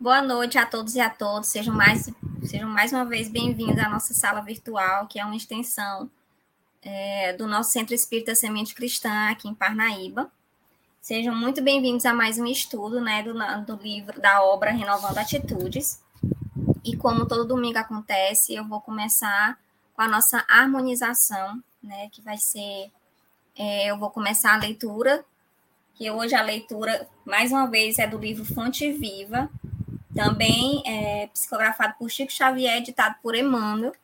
Boa noite a todos e a todas. Sejam mais, sejam mais uma vez bem-vindos à nossa sala virtual, que é uma extensão é, do nosso Centro Espírita Semente Cristã aqui em Parnaíba. Sejam muito bem-vindos a mais um estudo né, do, do livro, da obra Renovando Atitudes. E como todo domingo acontece, eu vou começar com a nossa harmonização, né, que vai ser. É, eu vou começar a leitura, que hoje a leitura, mais uma vez, é do livro Fonte Viva, também é psicografado por Chico Xavier, editado por Emmanuel.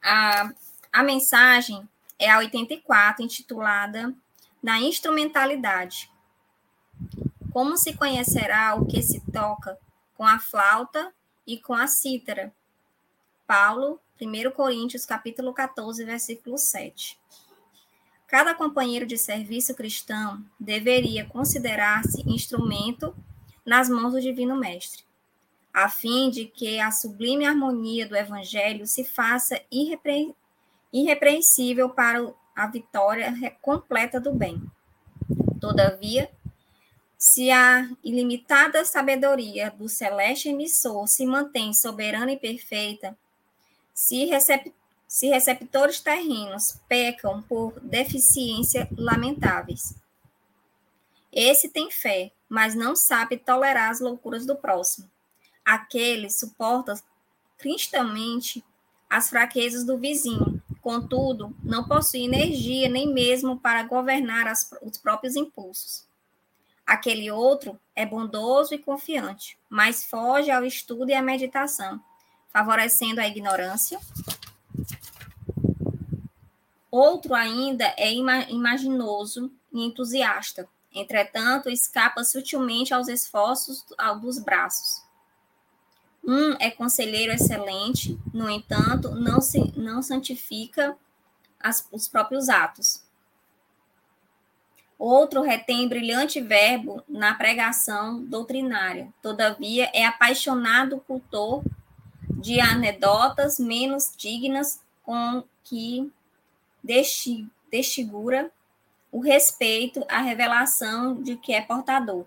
A, a mensagem é a 84, intitulada Na Instrumentalidade. Como se conhecerá o que se toca com a flauta e com a cítara? Paulo, 1 Coríntios, capítulo 14, versículo 7. Cada companheiro de serviço cristão deveria considerar-se instrumento nas mãos do Divino Mestre, a fim de que a sublime harmonia do Evangelho se faça irrepre... irrepreensível para a vitória completa do bem. Todavia, se a ilimitada sabedoria do celeste emissor se mantém soberana e perfeita, se, recep se receptores terrenos pecam por deficiência lamentáveis. Esse tem fé, mas não sabe tolerar as loucuras do próximo. Aquele suporta cristamente as fraquezas do vizinho, contudo, não possui energia nem mesmo para governar as, os próprios impulsos. Aquele outro é bondoso e confiante, mas foge ao estudo e à meditação, favorecendo a ignorância. Outro ainda é imaginoso e entusiasta, entretanto, escapa sutilmente aos esforços dos braços. Um é conselheiro excelente, no entanto, não, se, não santifica as, os próprios atos. Outro retém brilhante verbo na pregação doutrinária, todavia é apaixonado cultor de anedotas menos dignas com que destigura o respeito à revelação de que é portador.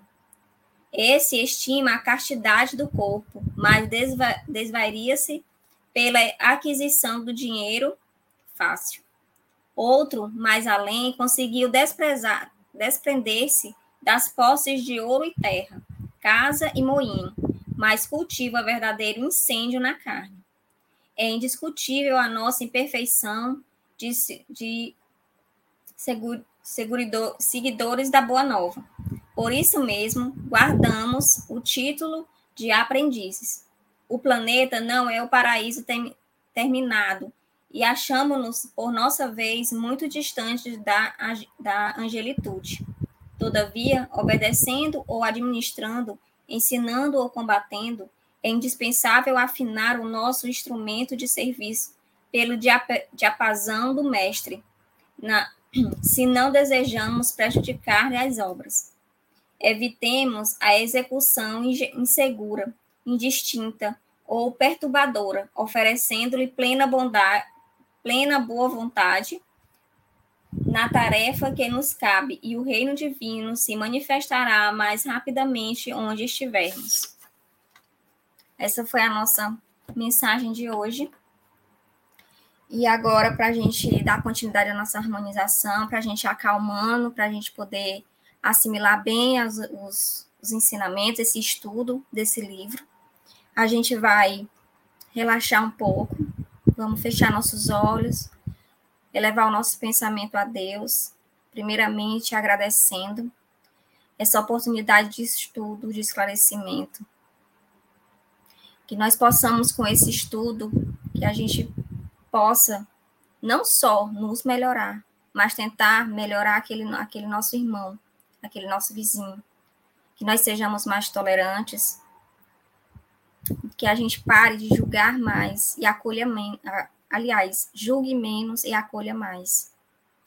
Esse estima a castidade do corpo, mas desva desvaria-se pela aquisição do dinheiro fácil. Outro, mais além, conseguiu desprezar desprender-se das posses de ouro e terra, casa e moinho, mas cultiva verdadeiro incêndio na carne. É indiscutível a nossa imperfeição de, de seguidores da Boa Nova. Por isso mesmo, guardamos o título de aprendizes. O planeta não é o paraíso tem, terminado e achamos-nos, por nossa vez, muito distantes da, da angelitude. Todavia, obedecendo ou administrando, ensinando ou combatendo, é indispensável afinar o nosso instrumento de serviço pelo diapasão do mestre, na, se não desejamos prejudicar-lhe as obras. Evitemos a execução insegura, indistinta ou perturbadora, oferecendo-lhe plena bondade, plena boa vontade na tarefa que nos cabe, e o reino divino se manifestará mais rapidamente onde estivermos. Essa foi a nossa mensagem de hoje. E agora, para a gente dar continuidade à nossa harmonização, para a gente acalmando, para a gente poder assimilar bem as, os, os ensinamentos, esse estudo desse livro, a gente vai relaxar um pouco, vamos fechar nossos olhos, elevar o nosso pensamento a Deus, primeiramente agradecendo essa oportunidade de estudo, de esclarecimento. Que nós possamos, com esse estudo, que a gente possa não só nos melhorar, mas tentar melhorar aquele, aquele nosso irmão, aquele nosso vizinho. Que nós sejamos mais tolerantes, que a gente pare de julgar mais e acolha menos. Aliás, julgue menos e acolha mais.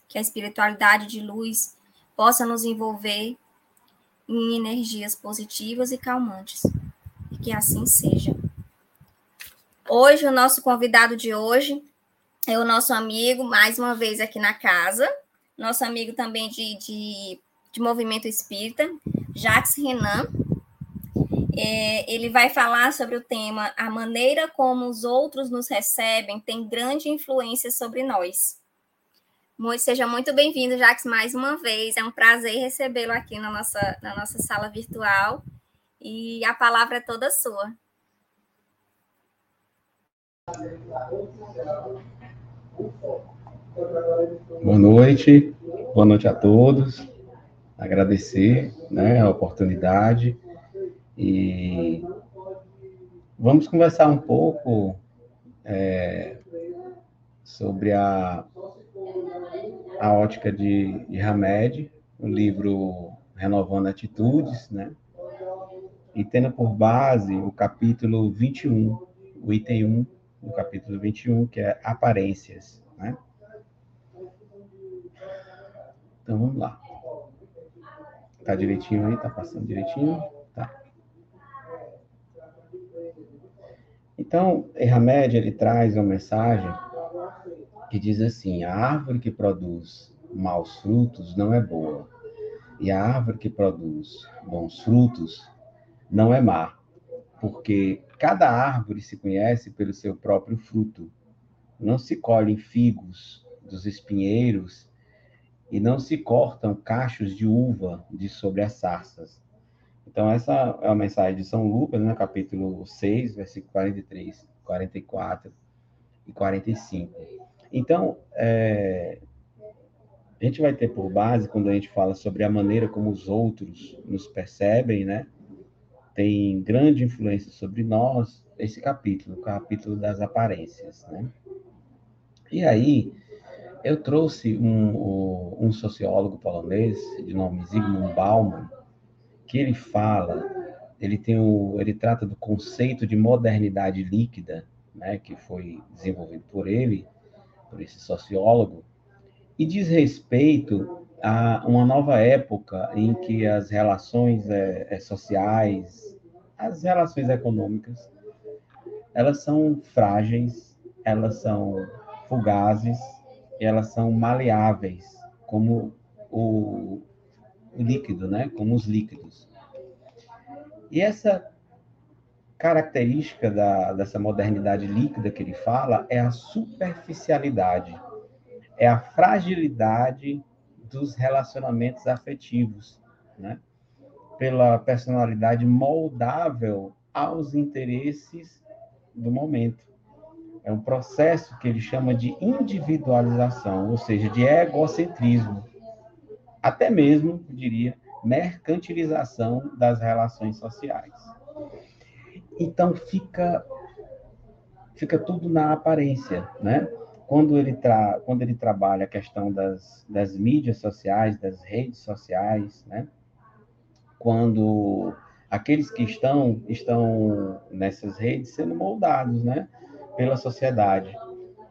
Que a espiritualidade de luz possa nos envolver em energias positivas e calmantes. E que assim seja. Hoje, o nosso convidado de hoje é o nosso amigo, mais uma vez aqui na casa, nosso amigo também de, de, de movimento espírita, Jacques Renan. É, ele vai falar sobre o tema A maneira como os outros nos recebem tem grande influência sobre nós. Muito, seja muito bem-vindo, Jax, mais uma vez. É um prazer recebê-lo aqui na nossa, na nossa sala virtual. E a palavra é toda sua. Boa noite, boa noite a todos. Agradecer né, a oportunidade e vamos conversar um pouco é, sobre a, a ótica de, de Hamed, o livro Renovando Atitudes, né? E tendo por base o capítulo 21, o item 1 do capítulo 21, que é aparências, né? Então vamos lá. Tá direitinho aí? Tá passando direitinho? Então, Erhamed, ele traz uma mensagem que diz assim: a árvore que produz maus frutos não é boa, e a árvore que produz bons frutos não é má, porque cada árvore se conhece pelo seu próprio fruto. Não se colhem figos dos espinheiros e não se cortam cachos de uva de sobre as sarças. Então, essa é a mensagem de São Lucas, né, capítulo 6, versículo 43, 44 e 45. Então, é, a gente vai ter por base, quando a gente fala sobre a maneira como os outros nos percebem, né? Tem grande influência sobre nós, esse capítulo, o capítulo das aparências, né? E aí, eu trouxe um, um sociólogo polonês de nome Zygmunt Bauman, que ele fala, ele tem o, ele trata do conceito de modernidade líquida, né, que foi desenvolvido por ele, por esse sociólogo, e diz respeito a uma nova época em que as relações é, é, sociais, as relações econômicas, elas são frágeis, elas são fugazes, elas são maleáveis, como o, líquido, né? como os líquidos. E essa característica da, dessa modernidade líquida que ele fala é a superficialidade, é a fragilidade dos relacionamentos afetivos, né? pela personalidade moldável aos interesses do momento. É um processo que ele chama de individualização, ou seja, de egocentrismo até mesmo, diria, mercantilização das relações sociais. Então fica fica tudo na aparência, né? Quando ele, tra quando ele trabalha a questão das, das mídias sociais, das redes sociais, né? Quando aqueles que estão estão nessas redes sendo moldados, né? Pela sociedade.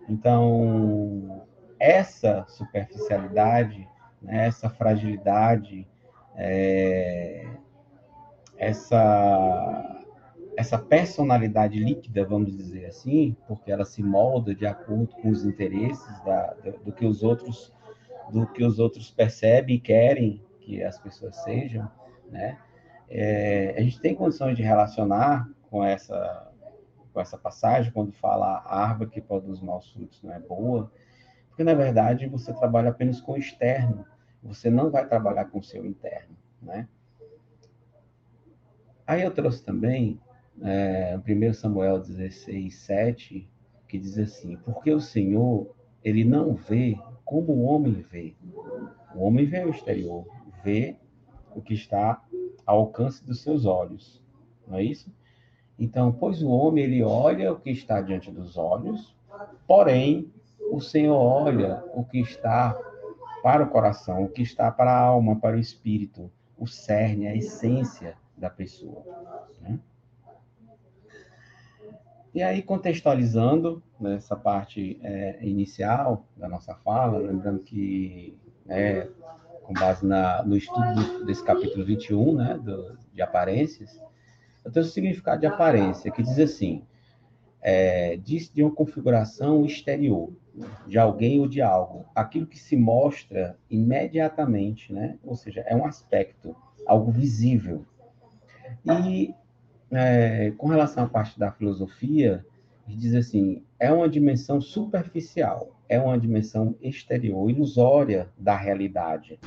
Então, essa superficialidade né, essa fragilidade, é, essa, essa personalidade líquida, vamos dizer assim, porque ela se molda de acordo com os interesses da, do, do que os outros do que os outros percebem e querem que as pessoas sejam, né? É, a gente tem condições de relacionar com essa com essa passagem quando fala a árvore que produz maus frutos não é boa, porque, na verdade, você trabalha apenas com o externo, você não vai trabalhar com o seu interno, né? Aí eu trouxe também é, 1 Samuel 16, 7, que diz assim, porque o Senhor, ele não vê como o homem vê. O homem vê o exterior, vê o que está ao alcance dos seus olhos, não é isso? Então, pois o homem, ele olha o que está diante dos olhos, porém, o Senhor olha o que está para o coração, o que está para a alma, para o espírito, o cerne, a essência da pessoa. Né? E aí, contextualizando nessa né, parte é, inicial da nossa fala, lembrando que, é, com base na, no estudo desse capítulo 21, né, do, de aparências, eu tenho o significado de aparência, que diz assim, é, diz de uma configuração exterior, de alguém ou de algo, aquilo que se mostra imediatamente, né? Ou seja, é um aspecto, algo visível. E é, com relação à parte da filosofia, diz assim, é uma dimensão superficial, é uma dimensão exterior, ilusória da realidade,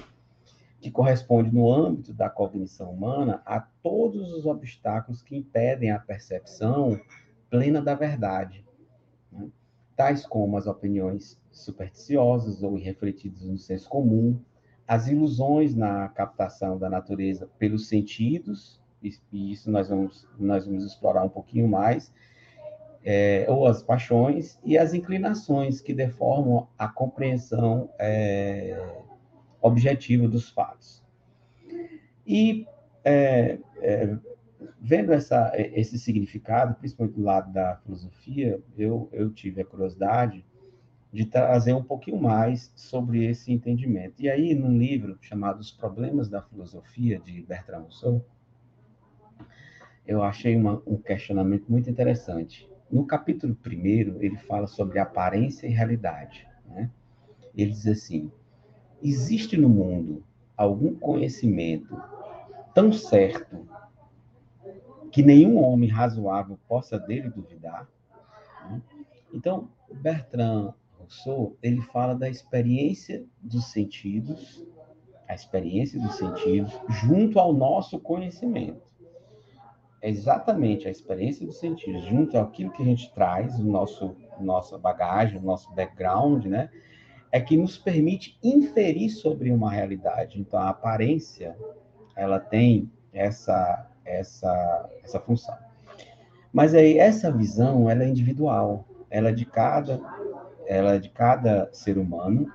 que corresponde no âmbito da cognição humana a todos os obstáculos que impedem a percepção plena da verdade, né? tais como as opiniões supersticiosas ou irrefletidas no senso comum, as ilusões na captação da natureza pelos sentidos, e isso nós vamos, nós vamos explorar um pouquinho mais, é, ou as paixões e as inclinações que deformam a compreensão é, objetiva dos fatos. E é, é vendo essa, esse significado, principalmente do lado da filosofia, eu, eu tive a curiosidade de trazer um pouquinho mais sobre esse entendimento. E aí, num livro chamado Os Problemas da Filosofia, de Bertrand Rousseau, eu achei uma, um questionamento muito interessante. No capítulo primeiro, ele fala sobre aparência e realidade. Né? Ele diz assim: existe no mundo algum conhecimento tão certo que nenhum homem razoável possa dele duvidar? Né? Então, Bertrand Rousseau, ele fala da experiência dos sentidos, a experiência dos sentidos junto ao nosso conhecimento é exatamente a experiência dos sentidos, junto àquilo que a gente traz, o nosso nossa bagagem, o nosso background, né? É que nos permite inferir sobre uma realidade. Então, a aparência, ela tem essa essa essa função. Mas aí essa visão, ela é individual, ela é de cada ela é de cada ser humano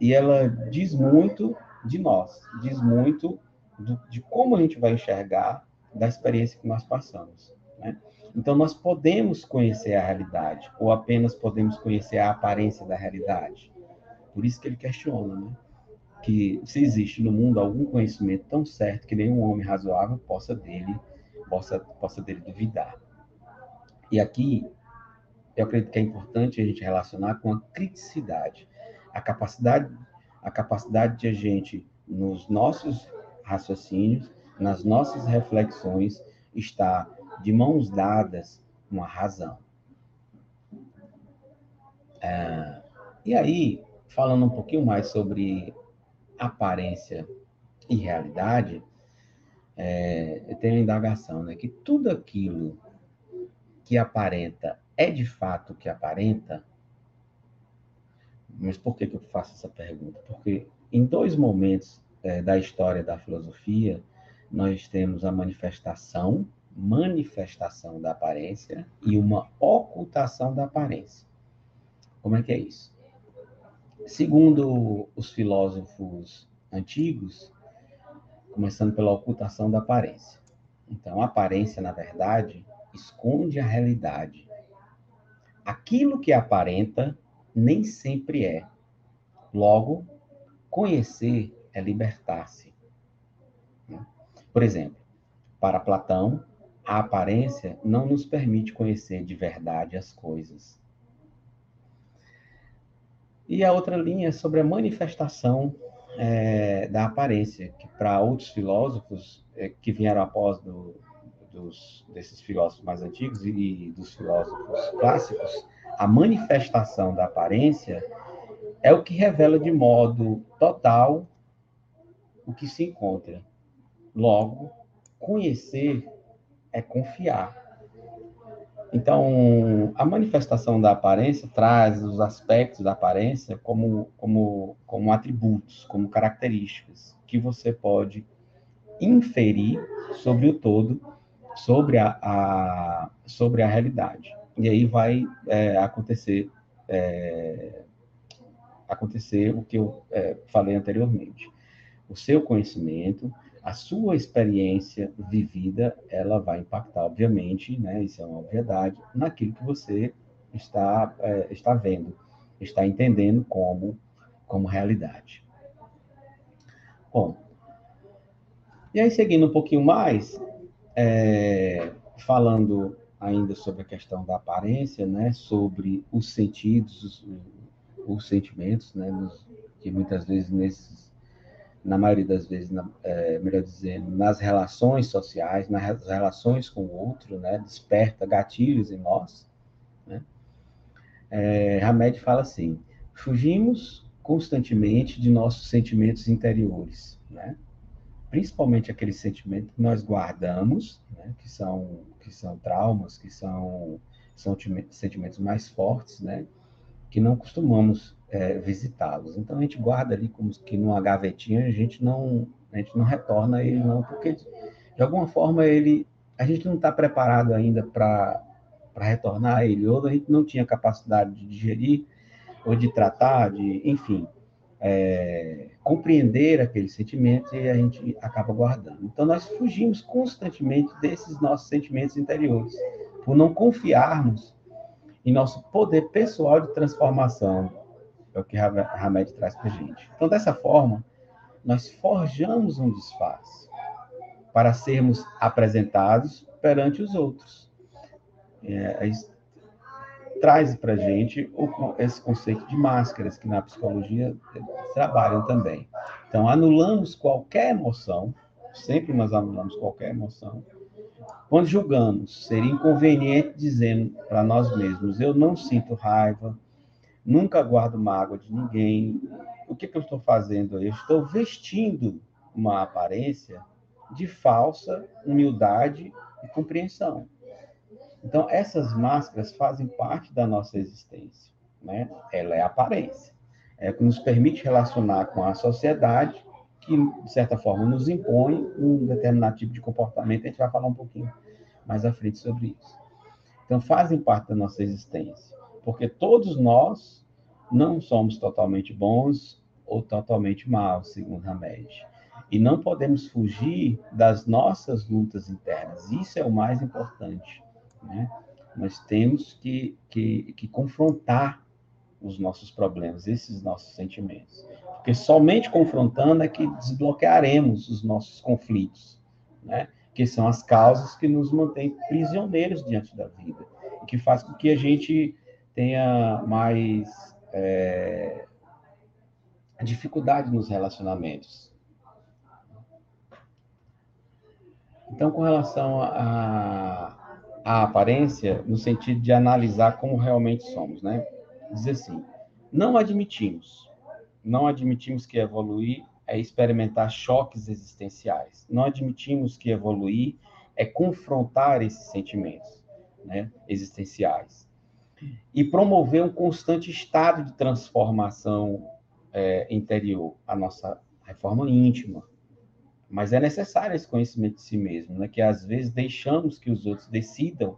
e ela diz muito de nós, diz muito do, de como a gente vai enxergar da experiência que nós passamos. Né? Então, nós podemos conhecer a realidade, ou apenas podemos conhecer a aparência da realidade. Por isso que ele questiona, né? que se existe no mundo algum conhecimento tão certo que nenhum homem razoável possa dele, possa, possa dele duvidar. E aqui, eu acredito que é importante a gente relacionar com a criticidade, a capacidade, a capacidade de a gente, nos nossos raciocínios, nas nossas reflexões está de mãos dadas com a razão. É, e aí, falando um pouquinho mais sobre aparência e realidade, é, eu tenho a indagação, né, que tudo aquilo que aparenta é de fato o que aparenta? Mas por que, que eu faço essa pergunta? Porque em dois momentos é, da história da filosofia, nós temos a manifestação, manifestação da aparência e uma ocultação da aparência. Como é que é isso? Segundo os filósofos antigos, começando pela ocultação da aparência. Então, a aparência, na verdade, esconde a realidade. Aquilo que aparenta nem sempre é. Logo, conhecer é libertar-se. Por exemplo, para Platão, a aparência não nos permite conhecer de verdade as coisas. E a outra linha é sobre a manifestação é, da aparência, que para outros filósofos é, que vieram após do, dos, desses filósofos mais antigos e, e dos filósofos clássicos, a manifestação da aparência é o que revela de modo total o que se encontra. Logo, conhecer é confiar. Então, a manifestação da aparência traz os aspectos da aparência como, como, como atributos, como características que você pode inferir sobre o todo, sobre a, a sobre a realidade. E aí vai é, acontecer é, acontecer o que eu é, falei anteriormente. O seu conhecimento a sua experiência vivida, ela vai impactar, obviamente, né, isso é uma obviedade, naquilo que você está, é, está vendo, está entendendo como, como realidade. Bom, e aí seguindo um pouquinho mais, é, falando ainda sobre a questão da aparência, né, sobre os sentidos, os, os sentimentos, né, nos, que muitas vezes nesses na maioria das vezes, na, é, melhor dizendo, nas relações sociais, nas relações com o outro, né? Desperta gatilhos em nós. Né? É, Hamed fala assim: fugimos constantemente de nossos sentimentos interiores, né? Principalmente aqueles sentimentos que nós guardamos, né? que são que são traumas, que são são sentimentos mais fortes, né? Que não costumamos é, visitá-los. Então a gente guarda ali como que numa gavetinha, a gente não a gente não retorna ele não, porque de alguma forma ele a gente não está preparado ainda para retornar ele, ou a gente não tinha capacidade de digerir ou de tratar, de enfim, é, compreender aquele sentimento e a gente acaba guardando. Então nós fugimos constantemente desses nossos sentimentos interiores, por não confiarmos em nosso poder pessoal de transformação, é o que Hamed traz para a gente. Então, dessa forma, nós forjamos um disfarce para sermos apresentados perante os outros. É, traz para a gente o, esse conceito de máscaras, que na psicologia trabalham também. Então, anulamos qualquer emoção, sempre nós anulamos qualquer emoção, quando julgamos ser inconveniente dizendo para nós mesmos, eu não sinto raiva, nunca guardo mágoa de ninguém. O que, que eu estou fazendo? Eu estou vestindo uma aparência de falsa humildade e compreensão. Então, essas máscaras fazem parte da nossa existência. Né? Ela é aparência. É o que nos permite relacionar com a sociedade, que, de certa forma, nos impõe um determinado tipo de comportamento. A gente vai falar um pouquinho mais à frente sobre isso. Então, fazem parte da nossa existência porque todos nós não somos totalmente bons ou totalmente maus, segundo Hamed. E não podemos fugir das nossas lutas internas. Isso é o mais importante. Né? Nós temos que, que, que confrontar os nossos problemas, esses nossos sentimentos. Porque somente confrontando é que desbloquearemos os nossos conflitos, né? que são as causas que nos mantêm prisioneiros diante da vida, que faz com que a gente tenha mais é, dificuldade nos relacionamentos. Então, com relação à aparência, no sentido de analisar como realmente somos, né? Diz assim: não admitimos, não admitimos que evoluir é experimentar choques existenciais. Não admitimos que evoluir é confrontar esses sentimentos, né, existenciais e promover um constante estado de transformação é, interior, a nossa reforma íntima. Mas é necessário esse conhecimento de si mesmo, né? que às vezes deixamos que os outros decidam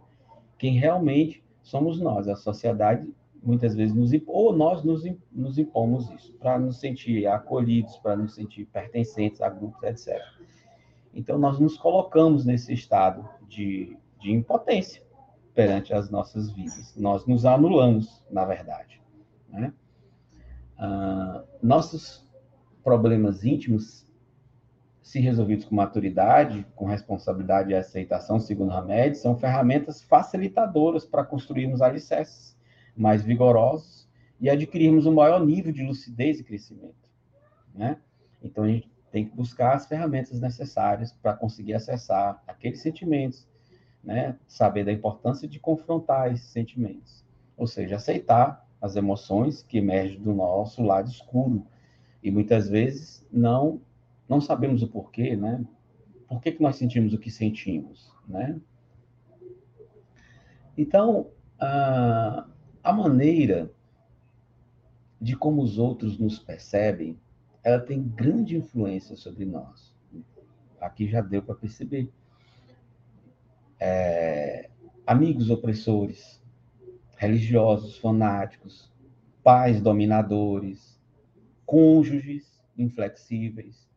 quem realmente somos nós. A sociedade muitas vezes nos ou nós nos, nos impomos isso, para nos sentir acolhidos, para nos sentir pertencentes a grupos, etc. Então, nós nos colocamos nesse estado de, de impotência perante as nossas vidas. Nós nos anulamos, na verdade. Né? Ah, nossos problemas íntimos, se resolvidos com maturidade, com responsabilidade e aceitação, segundo Hamed, são ferramentas facilitadoras para construirmos alicerces mais vigorosos e adquirirmos um maior nível de lucidez e crescimento. Né? Então, a gente tem que buscar as ferramentas necessárias para conseguir acessar aqueles sentimentos, né? Saber da importância de confrontar esses sentimentos, ou seja, aceitar as emoções que emergem do nosso lado escuro e muitas vezes não não sabemos o porquê, né? Por que, que nós sentimos o que sentimos, né? Então, a, a maneira de como os outros nos percebem, ela tem grande influência sobre nós. Aqui já deu para perceber é, amigos opressores, religiosos fanáticos, pais dominadores, cônjuges inflexíveis,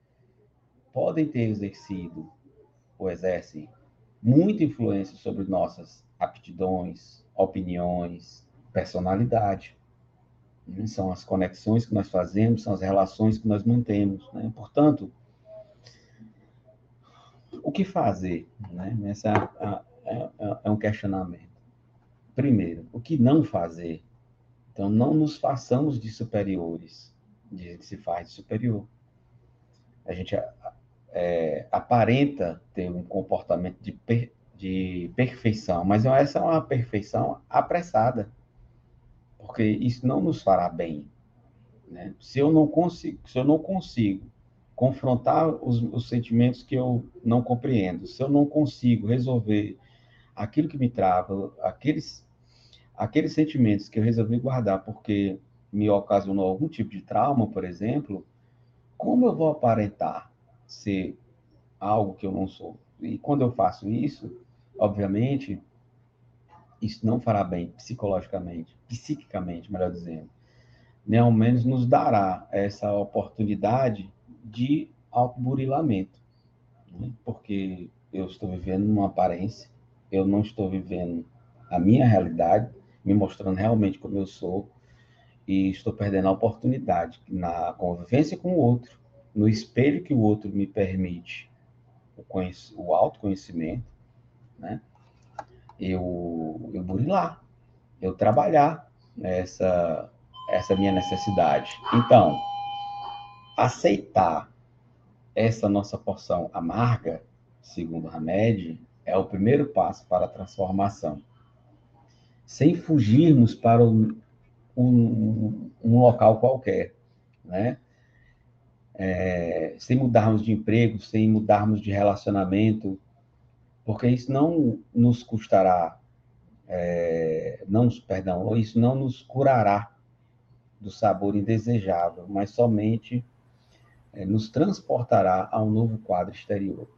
podem ter exercido ou exercem muita influência sobre nossas aptidões, opiniões, personalidade. São as conexões que nós fazemos, são as relações que nós mantemos. Né? Portanto, o que fazer? Né? Essa é, é, é um questionamento. Primeiro, o que não fazer? Então, não nos façamos de superiores, de que se faz de superior. a gente é, aparenta ter um comportamento de, per, de perfeição, mas essa é uma perfeição apressada, porque isso não nos fará bem. Né? Se eu não consigo, se eu não consigo confrontar os, os sentimentos que eu não compreendo, se eu não consigo resolver aquilo que me trava, aqueles, aqueles sentimentos que eu resolvi guardar porque me ocasionou algum tipo de trauma, por exemplo, como eu vou aparentar ser algo que eu não sou? E quando eu faço isso, obviamente, isso não fará bem psicologicamente, psiquicamente, melhor dizendo. Nem ao menos nos dará essa oportunidade de autoburilamento. Né? Porque eu estou vivendo numa aparência, eu não estou vivendo a minha realidade, me mostrando realmente como eu sou, e estou perdendo a oportunidade na convivência com o outro, no espelho que o outro me permite o, o autoconhecimento, né? Eu, eu burilar, eu trabalhar essa, essa minha necessidade. Então, aceitar essa nossa porção amarga, segundo Hamed, é o primeiro passo para a transformação. Sem fugirmos para um, um, um local qualquer, né? É, sem mudarmos de emprego, sem mudarmos de relacionamento, porque isso não nos custará, é, não, perdão, isso não nos curará do sabor indesejável, mas somente é, nos transportará a um novo quadro exterior.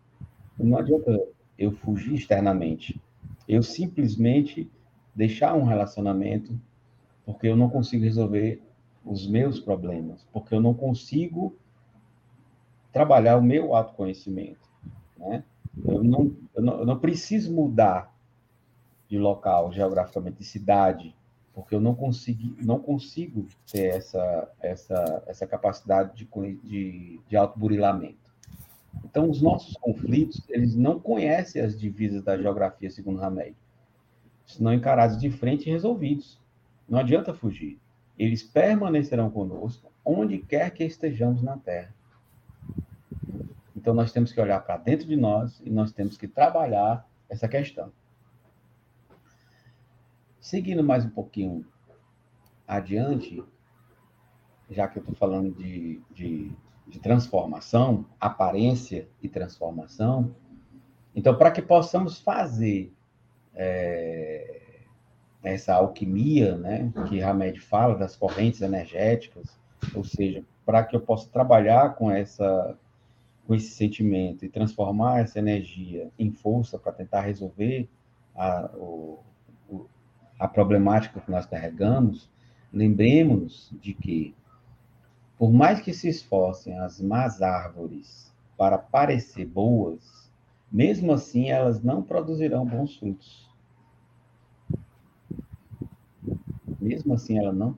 Não adianta eu fugir externamente, eu simplesmente deixar um relacionamento porque eu não consigo resolver os meus problemas, porque eu não consigo trabalhar o meu autoconhecimento, né? Eu não, eu não, eu não preciso mudar de local, geograficamente, de cidade, porque eu não consigo, não consigo ter essa, essa, essa capacidade de, de, de autoburilamento. Então, os nossos conflitos, eles não conhecem as divisas da geografia, segundo Hamed. Senão encarados de frente e resolvidos. Não adianta fugir. Eles permanecerão conosco onde quer que estejamos na Terra. Então, nós temos que olhar para dentro de nós e nós temos que trabalhar essa questão. Seguindo mais um pouquinho adiante, já que eu estou falando de, de, de, transformação, aparência e transformação, então, para que possamos fazer é, essa alquimia, né, que Hamed fala, das correntes energéticas, ou seja, para que eu possa trabalhar com essa com esse sentimento e transformar essa energia em força para tentar resolver a, o, a problemática que nós carregamos, lembremos de que, por mais que se esforcem as más árvores para parecer boas, mesmo assim elas não produzirão bons frutos. Mesmo assim, elas não,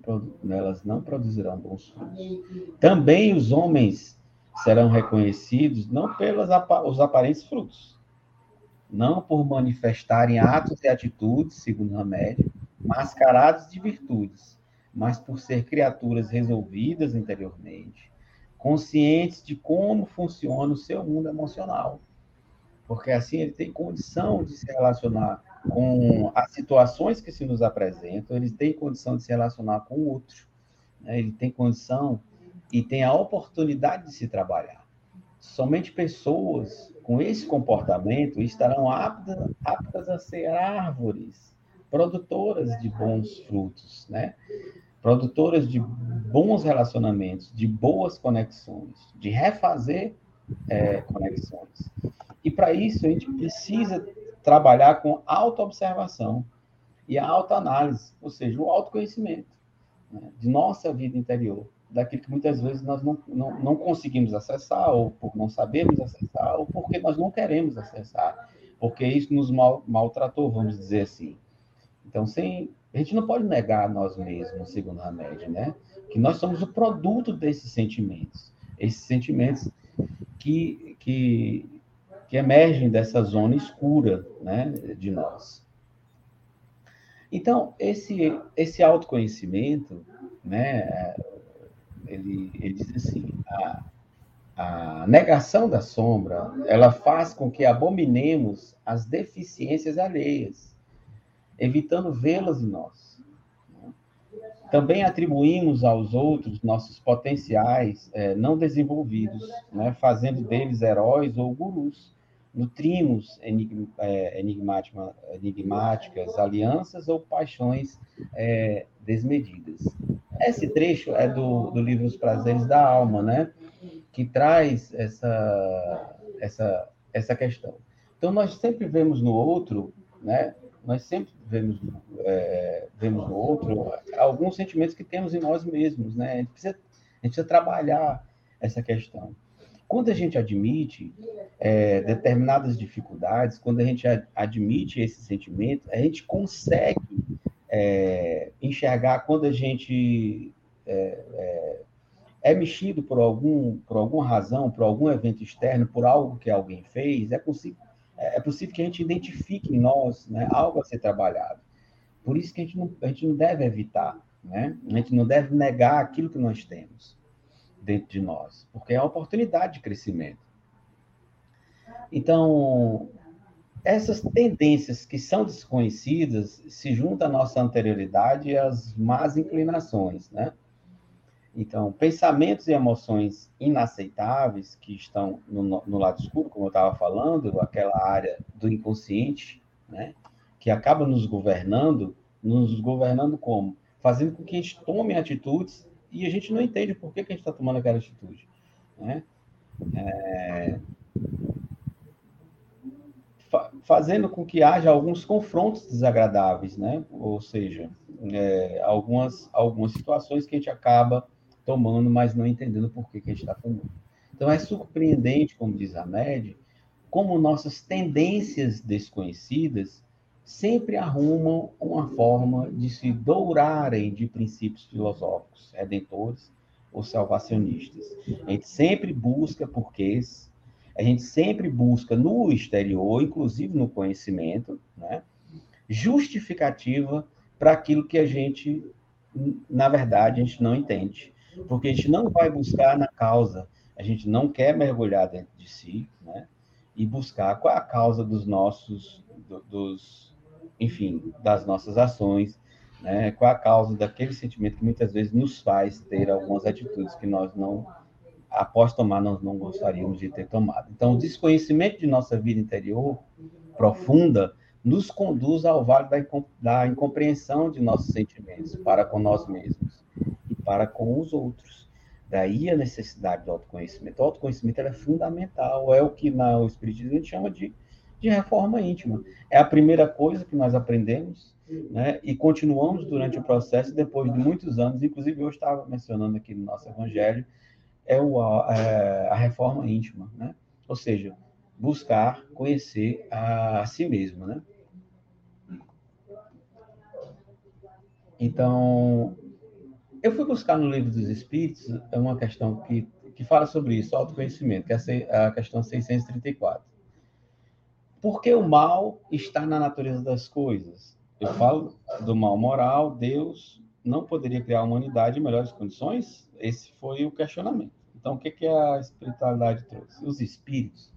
elas não produzirão bons frutos. Também os homens serão reconhecidos não pelos os aparentes frutos, não por manifestarem atos e atitudes, segundo Hamed, mascarados de virtudes, mas por ser criaturas resolvidas interiormente, conscientes de como funciona o seu mundo emocional. Porque assim ele tem condição de se relacionar com as situações que se nos apresentam, ele tem condição de se relacionar com o outro, né? ele tem condição e tem a oportunidade de se trabalhar. Somente pessoas com esse comportamento estarão aptas, aptas a ser árvores, produtoras de bons frutos, né? Produtoras de bons relacionamentos, de boas conexões, de refazer é, conexões. E para isso a gente precisa trabalhar com autoobservação e a autoanálise, ou seja, o autoconhecimento né, de nossa vida interior daquilo que muitas vezes nós não, não, não conseguimos acessar, ou por não sabermos acessar, ou porque nós não queremos acessar, porque isso nos mal, maltratou, vamos dizer assim. Então, sem, a gente não pode negar a nós mesmos, segundo a média, né? Que nós somos o produto desses sentimentos, esses sentimentos que, que, que emergem dessa zona escura, né, de nós. Então, esse, esse autoconhecimento, né, ele, ele diz assim: a, a negação da sombra, ela faz com que abominemos as deficiências alheias, evitando vê-las em nós. Também atribuímos aos outros nossos potenciais é, não desenvolvidos, né, fazendo deles heróis ou gurus. Nutrimos enigma, é, enigmáticas alianças ou paixões é, desmedidas. Esse trecho é do, do livro Os Prazeres da Alma, né? que traz essa, essa, essa questão. Então, nós sempre vemos no outro, né? nós sempre vemos, é, vemos no outro alguns sentimentos que temos em nós mesmos. Né? A, gente precisa, a gente precisa trabalhar essa questão. Quando a gente admite é, determinadas dificuldades, quando a gente admite esse sentimento, a gente consegue é, enxergar quando a gente é, é é mexido por, algum, por alguma razão, por algum evento externo, por algo que alguém fez, é é, é possível que a gente identifique em nós né, algo a ser trabalhado. Por isso que a gente não, a gente não deve evitar, né? a gente não deve negar aquilo que nós temos dentro de nós, porque é uma oportunidade de crescimento. Então, essas tendências que são desconhecidas se juntam à nossa anterioridade e às más inclinações, né? Então, pensamentos e emoções inaceitáveis que estão no, no lado escuro, como eu estava falando, aquela área do inconsciente, né, que acaba nos governando, nos governando como? Fazendo com que a gente tome atitudes e a gente não entende por que, que a gente está tomando aquela atitude. Né? É... Fa fazendo com que haja alguns confrontos desagradáveis, né? ou seja, é, algumas, algumas situações que a gente acaba tomando, mas não entendendo por que, que a gente está tomando. Então é surpreendente, como diz a Med, como nossas tendências desconhecidas sempre arrumam uma forma de se dourarem de princípios filosóficos, redentores ou salvacionistas. A gente sempre busca porquês, a gente sempre busca no exterior, inclusive no conhecimento, né, justificativa para aquilo que a gente, na verdade, a gente não entende porque a gente não vai buscar na causa, a gente não quer mergulhar dentro de si, né? E buscar qual a causa dos nossos, dos, enfim, das nossas ações, né? Qual a causa daquele sentimento que muitas vezes nos faz ter algumas atitudes que nós não, após tomar, nós não gostaríamos de ter tomado. Então, o desconhecimento de nossa vida interior profunda nos conduz ao vale da, da incompreensão de nossos sentimentos para com nós mesmos para com os outros. Daí a necessidade do autoconhecimento. O autoconhecimento é fundamental, é o que na, o Espiritismo a gente chama de, de reforma íntima. É a primeira coisa que nós aprendemos né, e continuamos durante o processo, depois de muitos anos, inclusive eu estava mencionando aqui no nosso Evangelho, é, o, é a reforma íntima, né? ou seja, buscar conhecer a, a si mesmo. Né? Então, eu fui buscar no Livro dos Espíritos é uma questão que, que fala sobre isso, autoconhecimento, que é a questão 634. Por que o mal está na natureza das coisas? Eu falo do mal moral, Deus não poderia criar a humanidade em melhores condições? Esse foi o questionamento. Então, o que, que a espiritualidade trouxe? Os espíritos,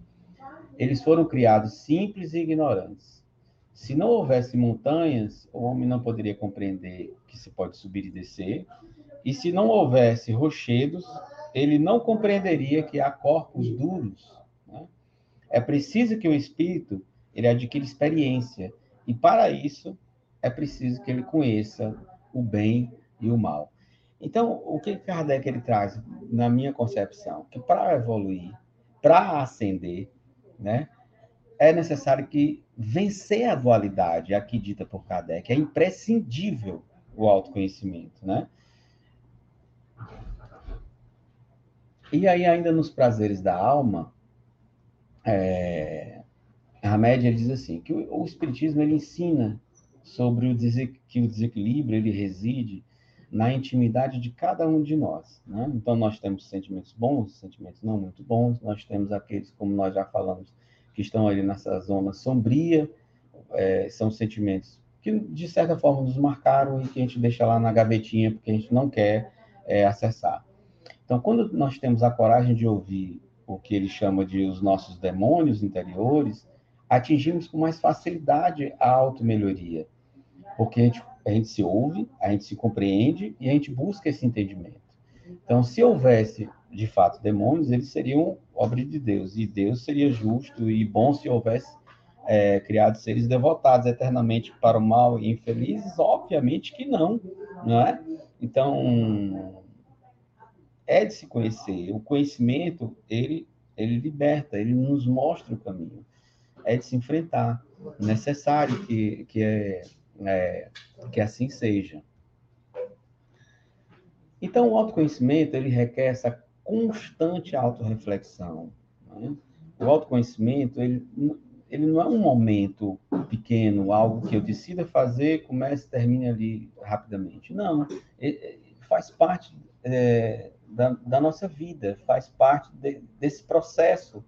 eles foram criados simples e ignorantes. Se não houvesse montanhas, o homem não poderia compreender que se pode subir e descer, e se não houvesse rochedos, ele não compreenderia que há corpos duros. Né? É preciso que o espírito ele adquira experiência, e para isso é preciso que ele conheça o bem e o mal. Então, o que Kardec ele traz, na minha concepção, que para evoluir, para ascender, né, é necessário que vencer a dualidade, aqui dita por Kardec, é imprescindível o autoconhecimento, né? E aí, ainda nos prazeres da alma, é, a média diz assim, que o, o Espiritismo ele ensina sobre o que o desequilíbrio ele reside na intimidade de cada um de nós. Né? Então, nós temos sentimentos bons, sentimentos não muito bons, nós temos aqueles, como nós já falamos, que estão ali nessa zona sombria, é, são sentimentos que, de certa forma, nos marcaram e que a gente deixa lá na gavetinha porque a gente não quer é, acessar. Então, quando nós temos a coragem de ouvir o que ele chama de os nossos demônios interiores, atingimos com mais facilidade a automelhoria. Porque a gente, a gente se ouve, a gente se compreende e a gente busca esse entendimento. Então, se houvesse de fato demônios, eles seriam obra de Deus, e Deus seria justo e bom se houvesse é, criado seres devotados eternamente para o mal e infelizes? Obviamente que não, não é? Então, é de se conhecer. O conhecimento, ele, ele liberta, ele nos mostra o caminho. É de se enfrentar. Necessário que, que, é, é que assim seja. Então, o autoconhecimento, ele requer essa constante autorreflexão. Né? O autoconhecimento, ele, ele não é um momento pequeno, algo que eu decida fazer, comece e termine ali rapidamente. Não, faz parte é, da, da, nossa vida, faz parte de, desse processo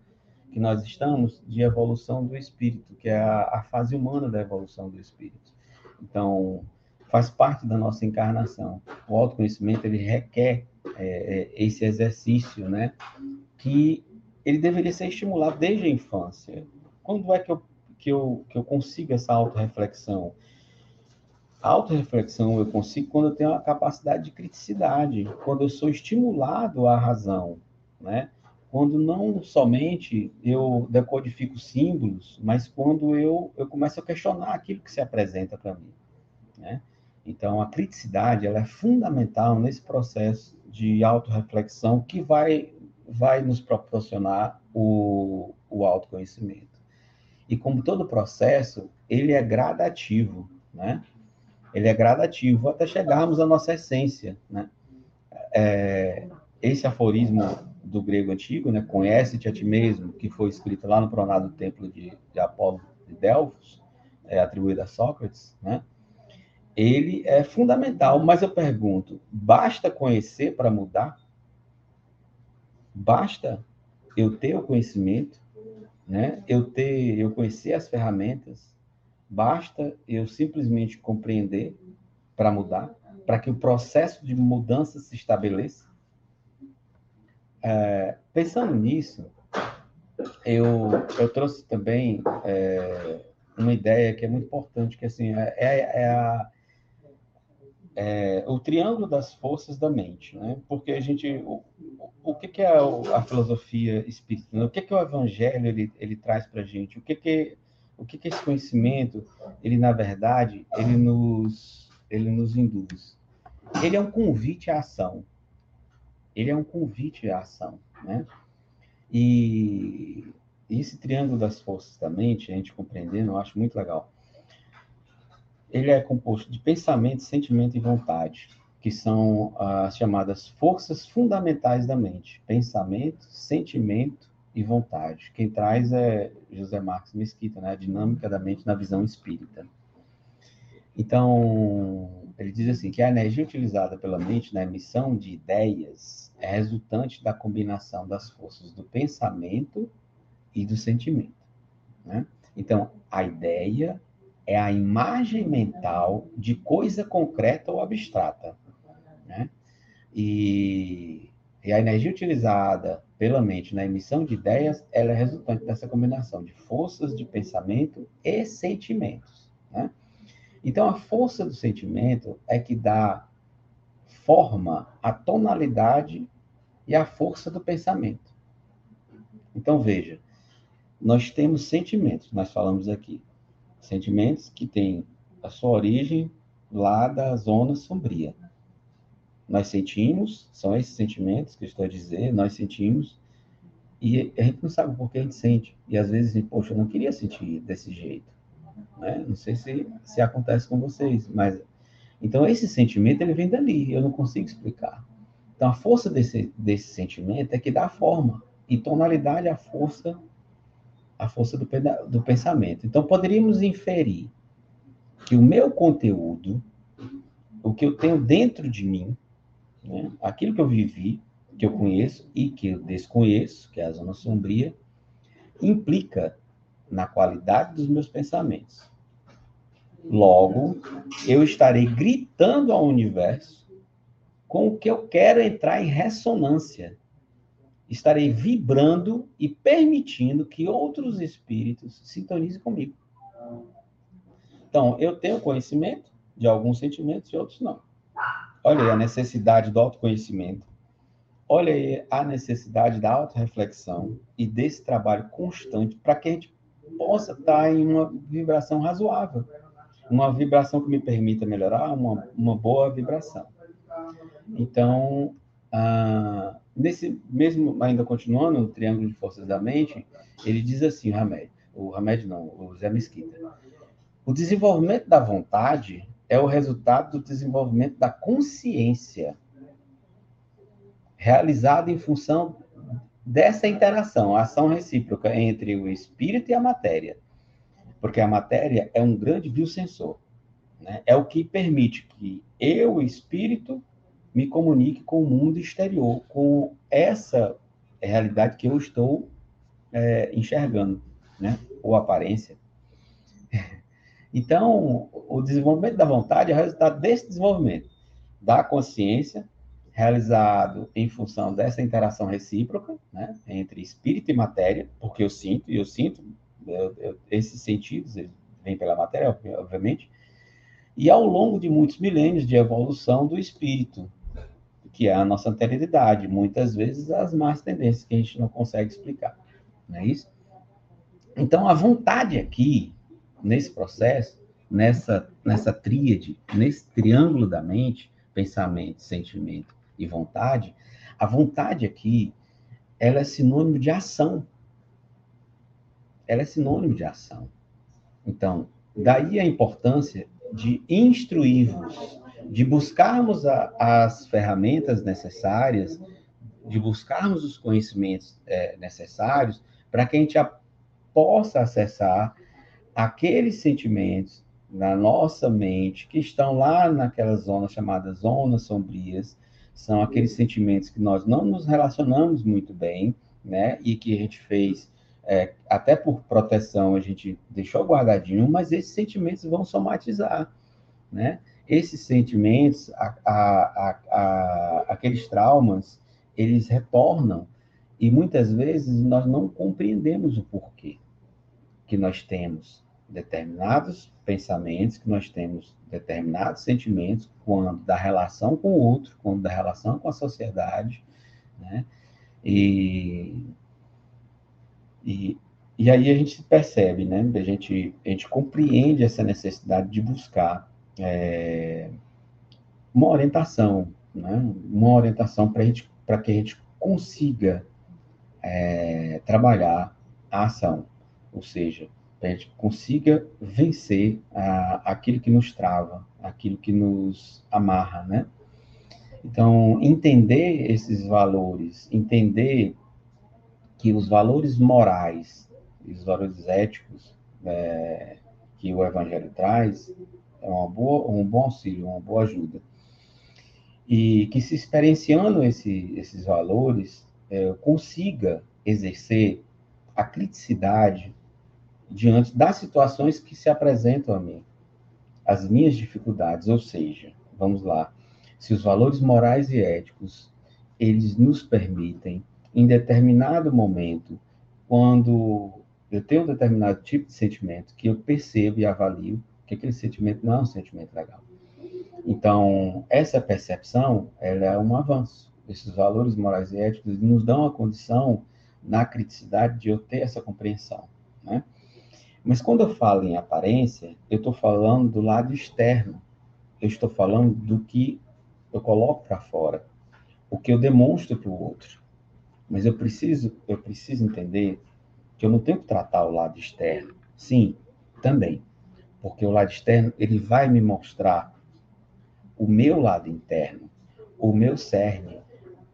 que nós estamos de evolução do espírito, que é a, a fase humana da evolução do espírito. Então, faz parte da nossa encarnação. O autoconhecimento ele requer é, é esse exercício, né? Que ele deveria ser estimulado desde a infância. Quando é que eu, que eu, que eu consigo essa autorreflexão? A autorreflexão eu consigo quando eu tenho uma capacidade de criticidade, quando eu sou estimulado à razão, né? Quando não somente eu decodifico símbolos, mas quando eu, eu começo a questionar aquilo que se apresenta para mim, né? Então, a criticidade ela é fundamental nesse processo de autorreflexão que vai, vai nos proporcionar o, o autoconhecimento. E como todo processo, ele é gradativo, né? Ele é gradativo até chegarmos à nossa essência, né? É, esse aforismo do grego antigo, né? Conhece-te a ti mesmo, que foi escrito lá no pronado templo de, de Apolo de Delfos, é, atribuído a Sócrates, né? Ele é fundamental, mas eu pergunto, basta conhecer para mudar? Basta eu ter o conhecimento? né? Eu ter, eu conhecer as ferramentas, basta eu simplesmente compreender para mudar, para que o processo de mudança se estabeleça. É, pensando nisso, eu, eu trouxe também é, uma ideia que é muito importante, que assim é, é, é a é, o triângulo das forças da mente, né? Porque a gente, o, o que, que é a filosofia espírita? Né? O que, que o evangelho ele, ele traz para a gente? O que que o que que esse conhecimento ele na verdade ele nos ele nos induz? Ele é um convite à ação. Ele é um convite à ação, né? E esse triângulo das forças da mente, a gente compreendendo, eu acho muito legal ele é composto de pensamento, sentimento e vontade, que são as chamadas forças fundamentais da mente: pensamento, sentimento e vontade. Quem traz é José Marcos Mesquita, né? A dinâmica da mente na visão espírita. Então, ele diz assim que a energia utilizada pela mente na emissão de ideias é resultante da combinação das forças do pensamento e do sentimento. Né? Então, a ideia é a imagem mental de coisa concreta ou abstrata. Né? E, e, a energia utilizada pela mente na emissão de ideias, ela é resultante dessa combinação de forças de pensamento e sentimentos. Né? Então, a força do sentimento é que dá forma à tonalidade e à força do pensamento. Então, veja, nós temos sentimentos, nós falamos aqui. Sentimentos que têm a sua origem lá da zona sombria. Nós sentimos, são esses sentimentos que eu estou a dizer, nós sentimos, e a gente não sabe por que a gente sente. E às vezes, poxa, eu não queria sentir desse jeito. Né? Não sei se, se acontece com vocês, mas. Então, esse sentimento, ele vem dali, eu não consigo explicar. Então, a força desse, desse sentimento é que dá forma, e tonalidade é a força a força do, do pensamento. Então, poderíamos inferir que o meu conteúdo, o que eu tenho dentro de mim, né, aquilo que eu vivi, que eu conheço e que eu desconheço, que é a zona sombria, implica na qualidade dos meus pensamentos. Logo, eu estarei gritando ao universo com o que eu quero entrar em ressonância estarei vibrando e permitindo que outros espíritos sintonizem comigo. Então, eu tenho conhecimento de alguns sentimentos e outros não. Olha aí a necessidade do autoconhecimento. Olha aí a necessidade da autorreflexão e desse trabalho constante para que a gente possa estar em uma vibração razoável. Uma vibração que me permita melhorar, uma, uma boa vibração. Então, ah, nesse mesmo, ainda continuando no Triângulo de Forças da Mente, ele diz assim, o Hamed, o Hamed não, o Zé Mesquita, o desenvolvimento da vontade é o resultado do desenvolvimento da consciência, realizado em função dessa interação, a ação recíproca entre o espírito e a matéria. Porque a matéria é um grande biosensor. Né? É o que permite que eu, espírito, me comunique com o mundo exterior, com essa realidade que eu estou é, enxergando, né? ou aparência. Então, o desenvolvimento da vontade é resultado desse desenvolvimento, da consciência, realizado em função dessa interação recíproca, né, entre espírito e matéria, porque eu sinto, e eu sinto, eu, eu, esses sentidos vêm pela matéria, obviamente, e ao longo de muitos milênios de evolução do espírito, que é a nossa anterioridade, muitas vezes as más tendências que a gente não consegue explicar, não é isso? Então, a vontade aqui, nesse processo, nessa, nessa tríade, nesse triângulo da mente, pensamento, sentimento e vontade, a vontade aqui, ela é sinônimo de ação. Ela é sinônimo de ação. Então, daí a importância de instruirmos de buscarmos a, as ferramentas necessárias, de buscarmos os conhecimentos é, necessários para que a gente a, possa acessar aqueles sentimentos na nossa mente que estão lá naquelas zonas chamadas zonas sombrias, são aqueles sentimentos que nós não nos relacionamos muito bem, né? E que a gente fez é, até por proteção a gente deixou guardadinho, mas esses sentimentos vão somatizar, né? esses sentimentos, a, a, a, aqueles traumas, eles retornam e muitas vezes nós não compreendemos o porquê que nós temos determinados pensamentos, que nós temos determinados sentimentos quando da relação com o outro, quando da relação com a sociedade, né? E, e, e aí a gente percebe, né? A gente, a gente compreende essa necessidade de buscar é, uma orientação, né? uma orientação para que a gente consiga é, trabalhar a ação, ou seja, a gente consiga vencer a, aquilo que nos trava, aquilo que nos amarra, né? Então, entender esses valores, entender que os valores morais, os valores éticos é, que o Evangelho traz, é uma boa, um bom auxílio, uma boa ajuda. E que se experienciando esse, esses valores, é, consiga exercer a criticidade diante das situações que se apresentam a mim, as minhas dificuldades, ou seja, vamos lá, se os valores morais e éticos eles nos permitem, em determinado momento, quando eu tenho um determinado tipo de sentimento que eu percebo e avalio, que aquele sentimento não é um sentimento legal. Então, essa percepção, ela é um avanço. Esses valores morais e éticos nos dão a condição, na criticidade, de eu ter essa compreensão, né? Mas quando eu falo em aparência, eu estou falando do lado externo. Eu estou falando do que eu coloco para fora, o que eu demonstro para o outro. Mas eu preciso, eu preciso entender que eu não tenho que tratar o lado externo. Sim, também porque o lado externo ele vai me mostrar o meu lado interno, o meu cerne,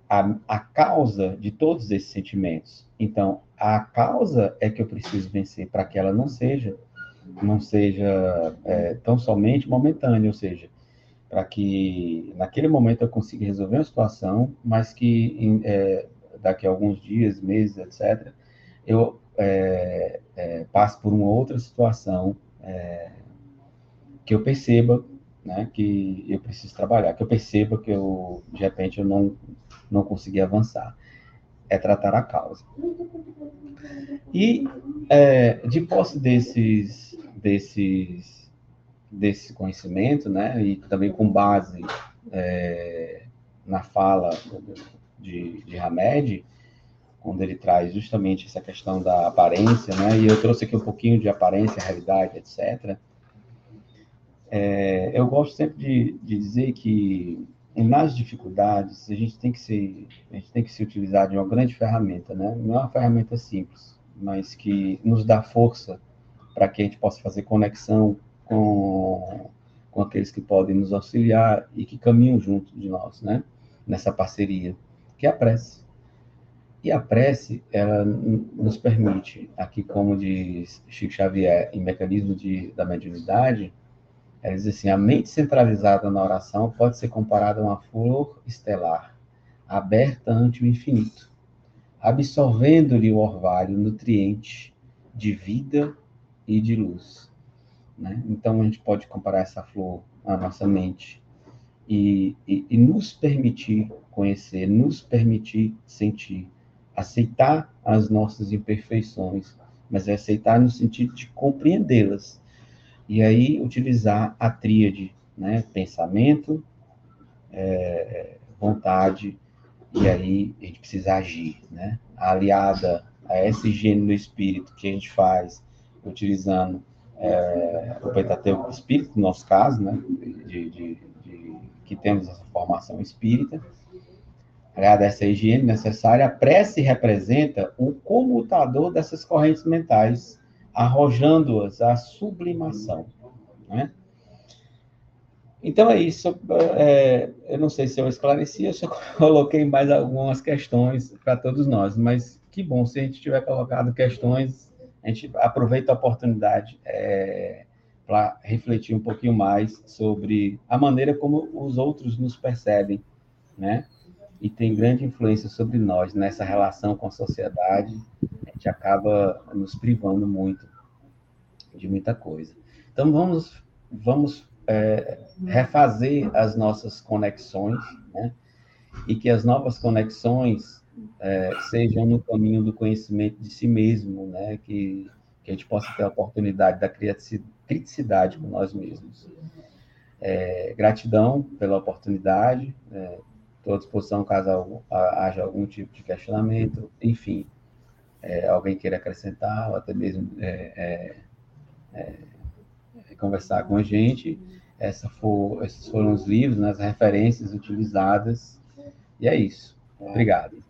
a, a causa de todos esses sentimentos. Então, a causa é que eu preciso vencer para que ela não seja não seja é, tão somente momentânea, ou seja, para que naquele momento eu consiga resolver uma situação, mas que é, daqui a alguns dias, meses, etc., eu é, é, passe por uma outra situação é, que eu perceba né, que eu preciso trabalhar, que eu perceba que eu, de repente, eu não, não consegui avançar. é tratar a causa. E é, de posse desses, desses, desse conhecimento, né, e também com base é, na fala de, de Hamed, quando ele traz justamente essa questão da aparência, né, e eu trouxe aqui um pouquinho de aparência, realidade, etc. É, eu gosto sempre de, de dizer que nas dificuldades a gente tem que se a gente tem que se utilizar de uma grande ferramenta, né? Não é uma ferramenta simples, mas que nos dá força para que a gente possa fazer conexão com, com aqueles que podem nos auxiliar e que caminham junto de nós, né? Nessa parceria, que é a prece. E a prece, ela nos permite, aqui como diz Chico Xavier, em Mecanismo de, da Mediunidade, ela diz assim, a mente centralizada na oração pode ser comparada a uma flor estelar, aberta ante o infinito absorvendo-lhe o orvalho nutriente de vida e de luz. Né? Então, a gente pode comparar essa flor à nossa mente e, e, e nos permitir conhecer, nos permitir sentir, aceitar as nossas imperfeições, mas é aceitar no sentido de compreendê-las. E aí, utilizar a tríade, né? pensamento, é, vontade e aí a gente precisa agir, né? Aliada a esse gênio do espírito que a gente faz utilizando é, o Pentateuco espírito, no nosso caso, né? De, de, que temos essa formação espírita, aliada essa higiene necessária, a prece representa um comutador dessas correntes mentais, arrojando-as à sublimação, né? Então é isso. É, eu não sei se eu esclareci, eu só coloquei mais algumas questões para todos nós, mas que bom se a gente tiver colocado questões, a gente aproveita a oportunidade é, para refletir um pouquinho mais sobre a maneira como os outros nos percebem, né? E tem grande influência sobre nós nessa relação com a sociedade. A gente acaba nos privando muito de muita coisa. Então vamos vamos é, refazer as nossas conexões, né? E que as novas conexões é, sejam no caminho do conhecimento de si mesmo, né? Que, que a gente possa ter a oportunidade da criticidade com nós mesmos. É, gratidão pela oportunidade, estou à disposição caso haja algum tipo de questionamento, enfim, é, alguém queira acrescentar, ou até mesmo é, é, conversar com a gente. Essa for, esses foram os livros, né, as referências utilizadas. E é isso. Obrigado.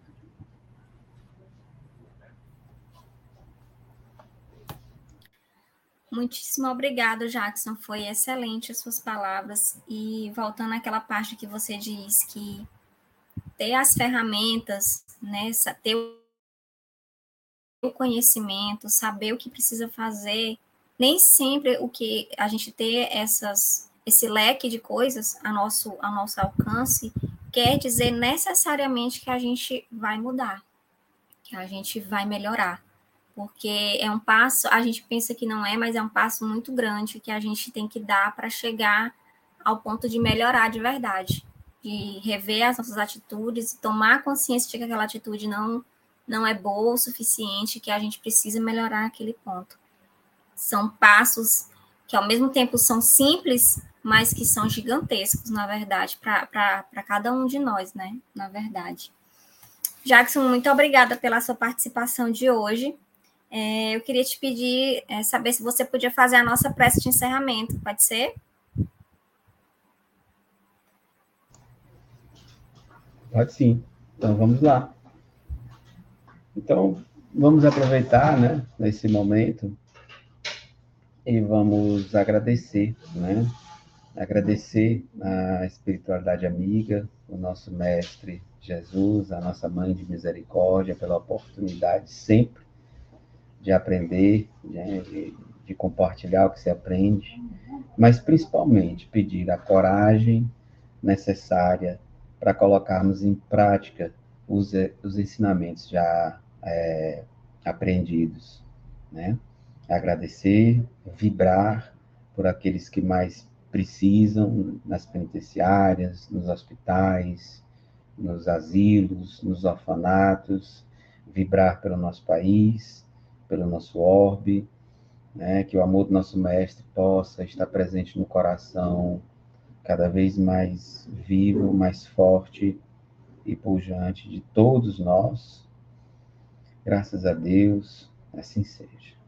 Muitíssimo obrigado, Jackson. Foi excelente as suas palavras. E voltando àquela parte que você diz que ter as ferramentas, né, ter o conhecimento, saber o que precisa fazer, nem sempre o que a gente ter essas esse leque de coisas a nosso, a nosso alcance, quer dizer necessariamente que a gente vai mudar, que a gente vai melhorar. Porque é um passo, a gente pensa que não é, mas é um passo muito grande que a gente tem que dar para chegar ao ponto de melhorar de verdade, de rever as nossas atitudes, tomar consciência de que aquela atitude não, não é boa o suficiente, que a gente precisa melhorar aquele ponto. São passos que ao mesmo tempo são simples, mas que são gigantescos, na verdade, para cada um de nós, né? Na verdade. Jackson, muito obrigada pela sua participação de hoje. É, eu queria te pedir, é, saber se você podia fazer a nossa prece de encerramento, pode ser? Pode sim. Então vamos lá. Então vamos aproveitar, né, nesse momento e vamos agradecer, né, agradecer a espiritualidade amiga, o nosso mestre Jesus, a nossa mãe de misericórdia, pela oportunidade sempre de aprender, né, de, de compartilhar o que se aprende, mas principalmente pedir a coragem necessária para colocarmos em prática os, os ensinamentos já é, aprendidos, né? Agradecer, vibrar por aqueles que mais precisam nas penitenciárias, nos hospitais, nos asilos, nos orfanatos, vibrar pelo nosso país, pelo nosso orbe, né? que o amor do nosso Mestre possa estar presente no coração, cada vez mais vivo, mais forte e pujante de todos nós. Graças a Deus, assim seja.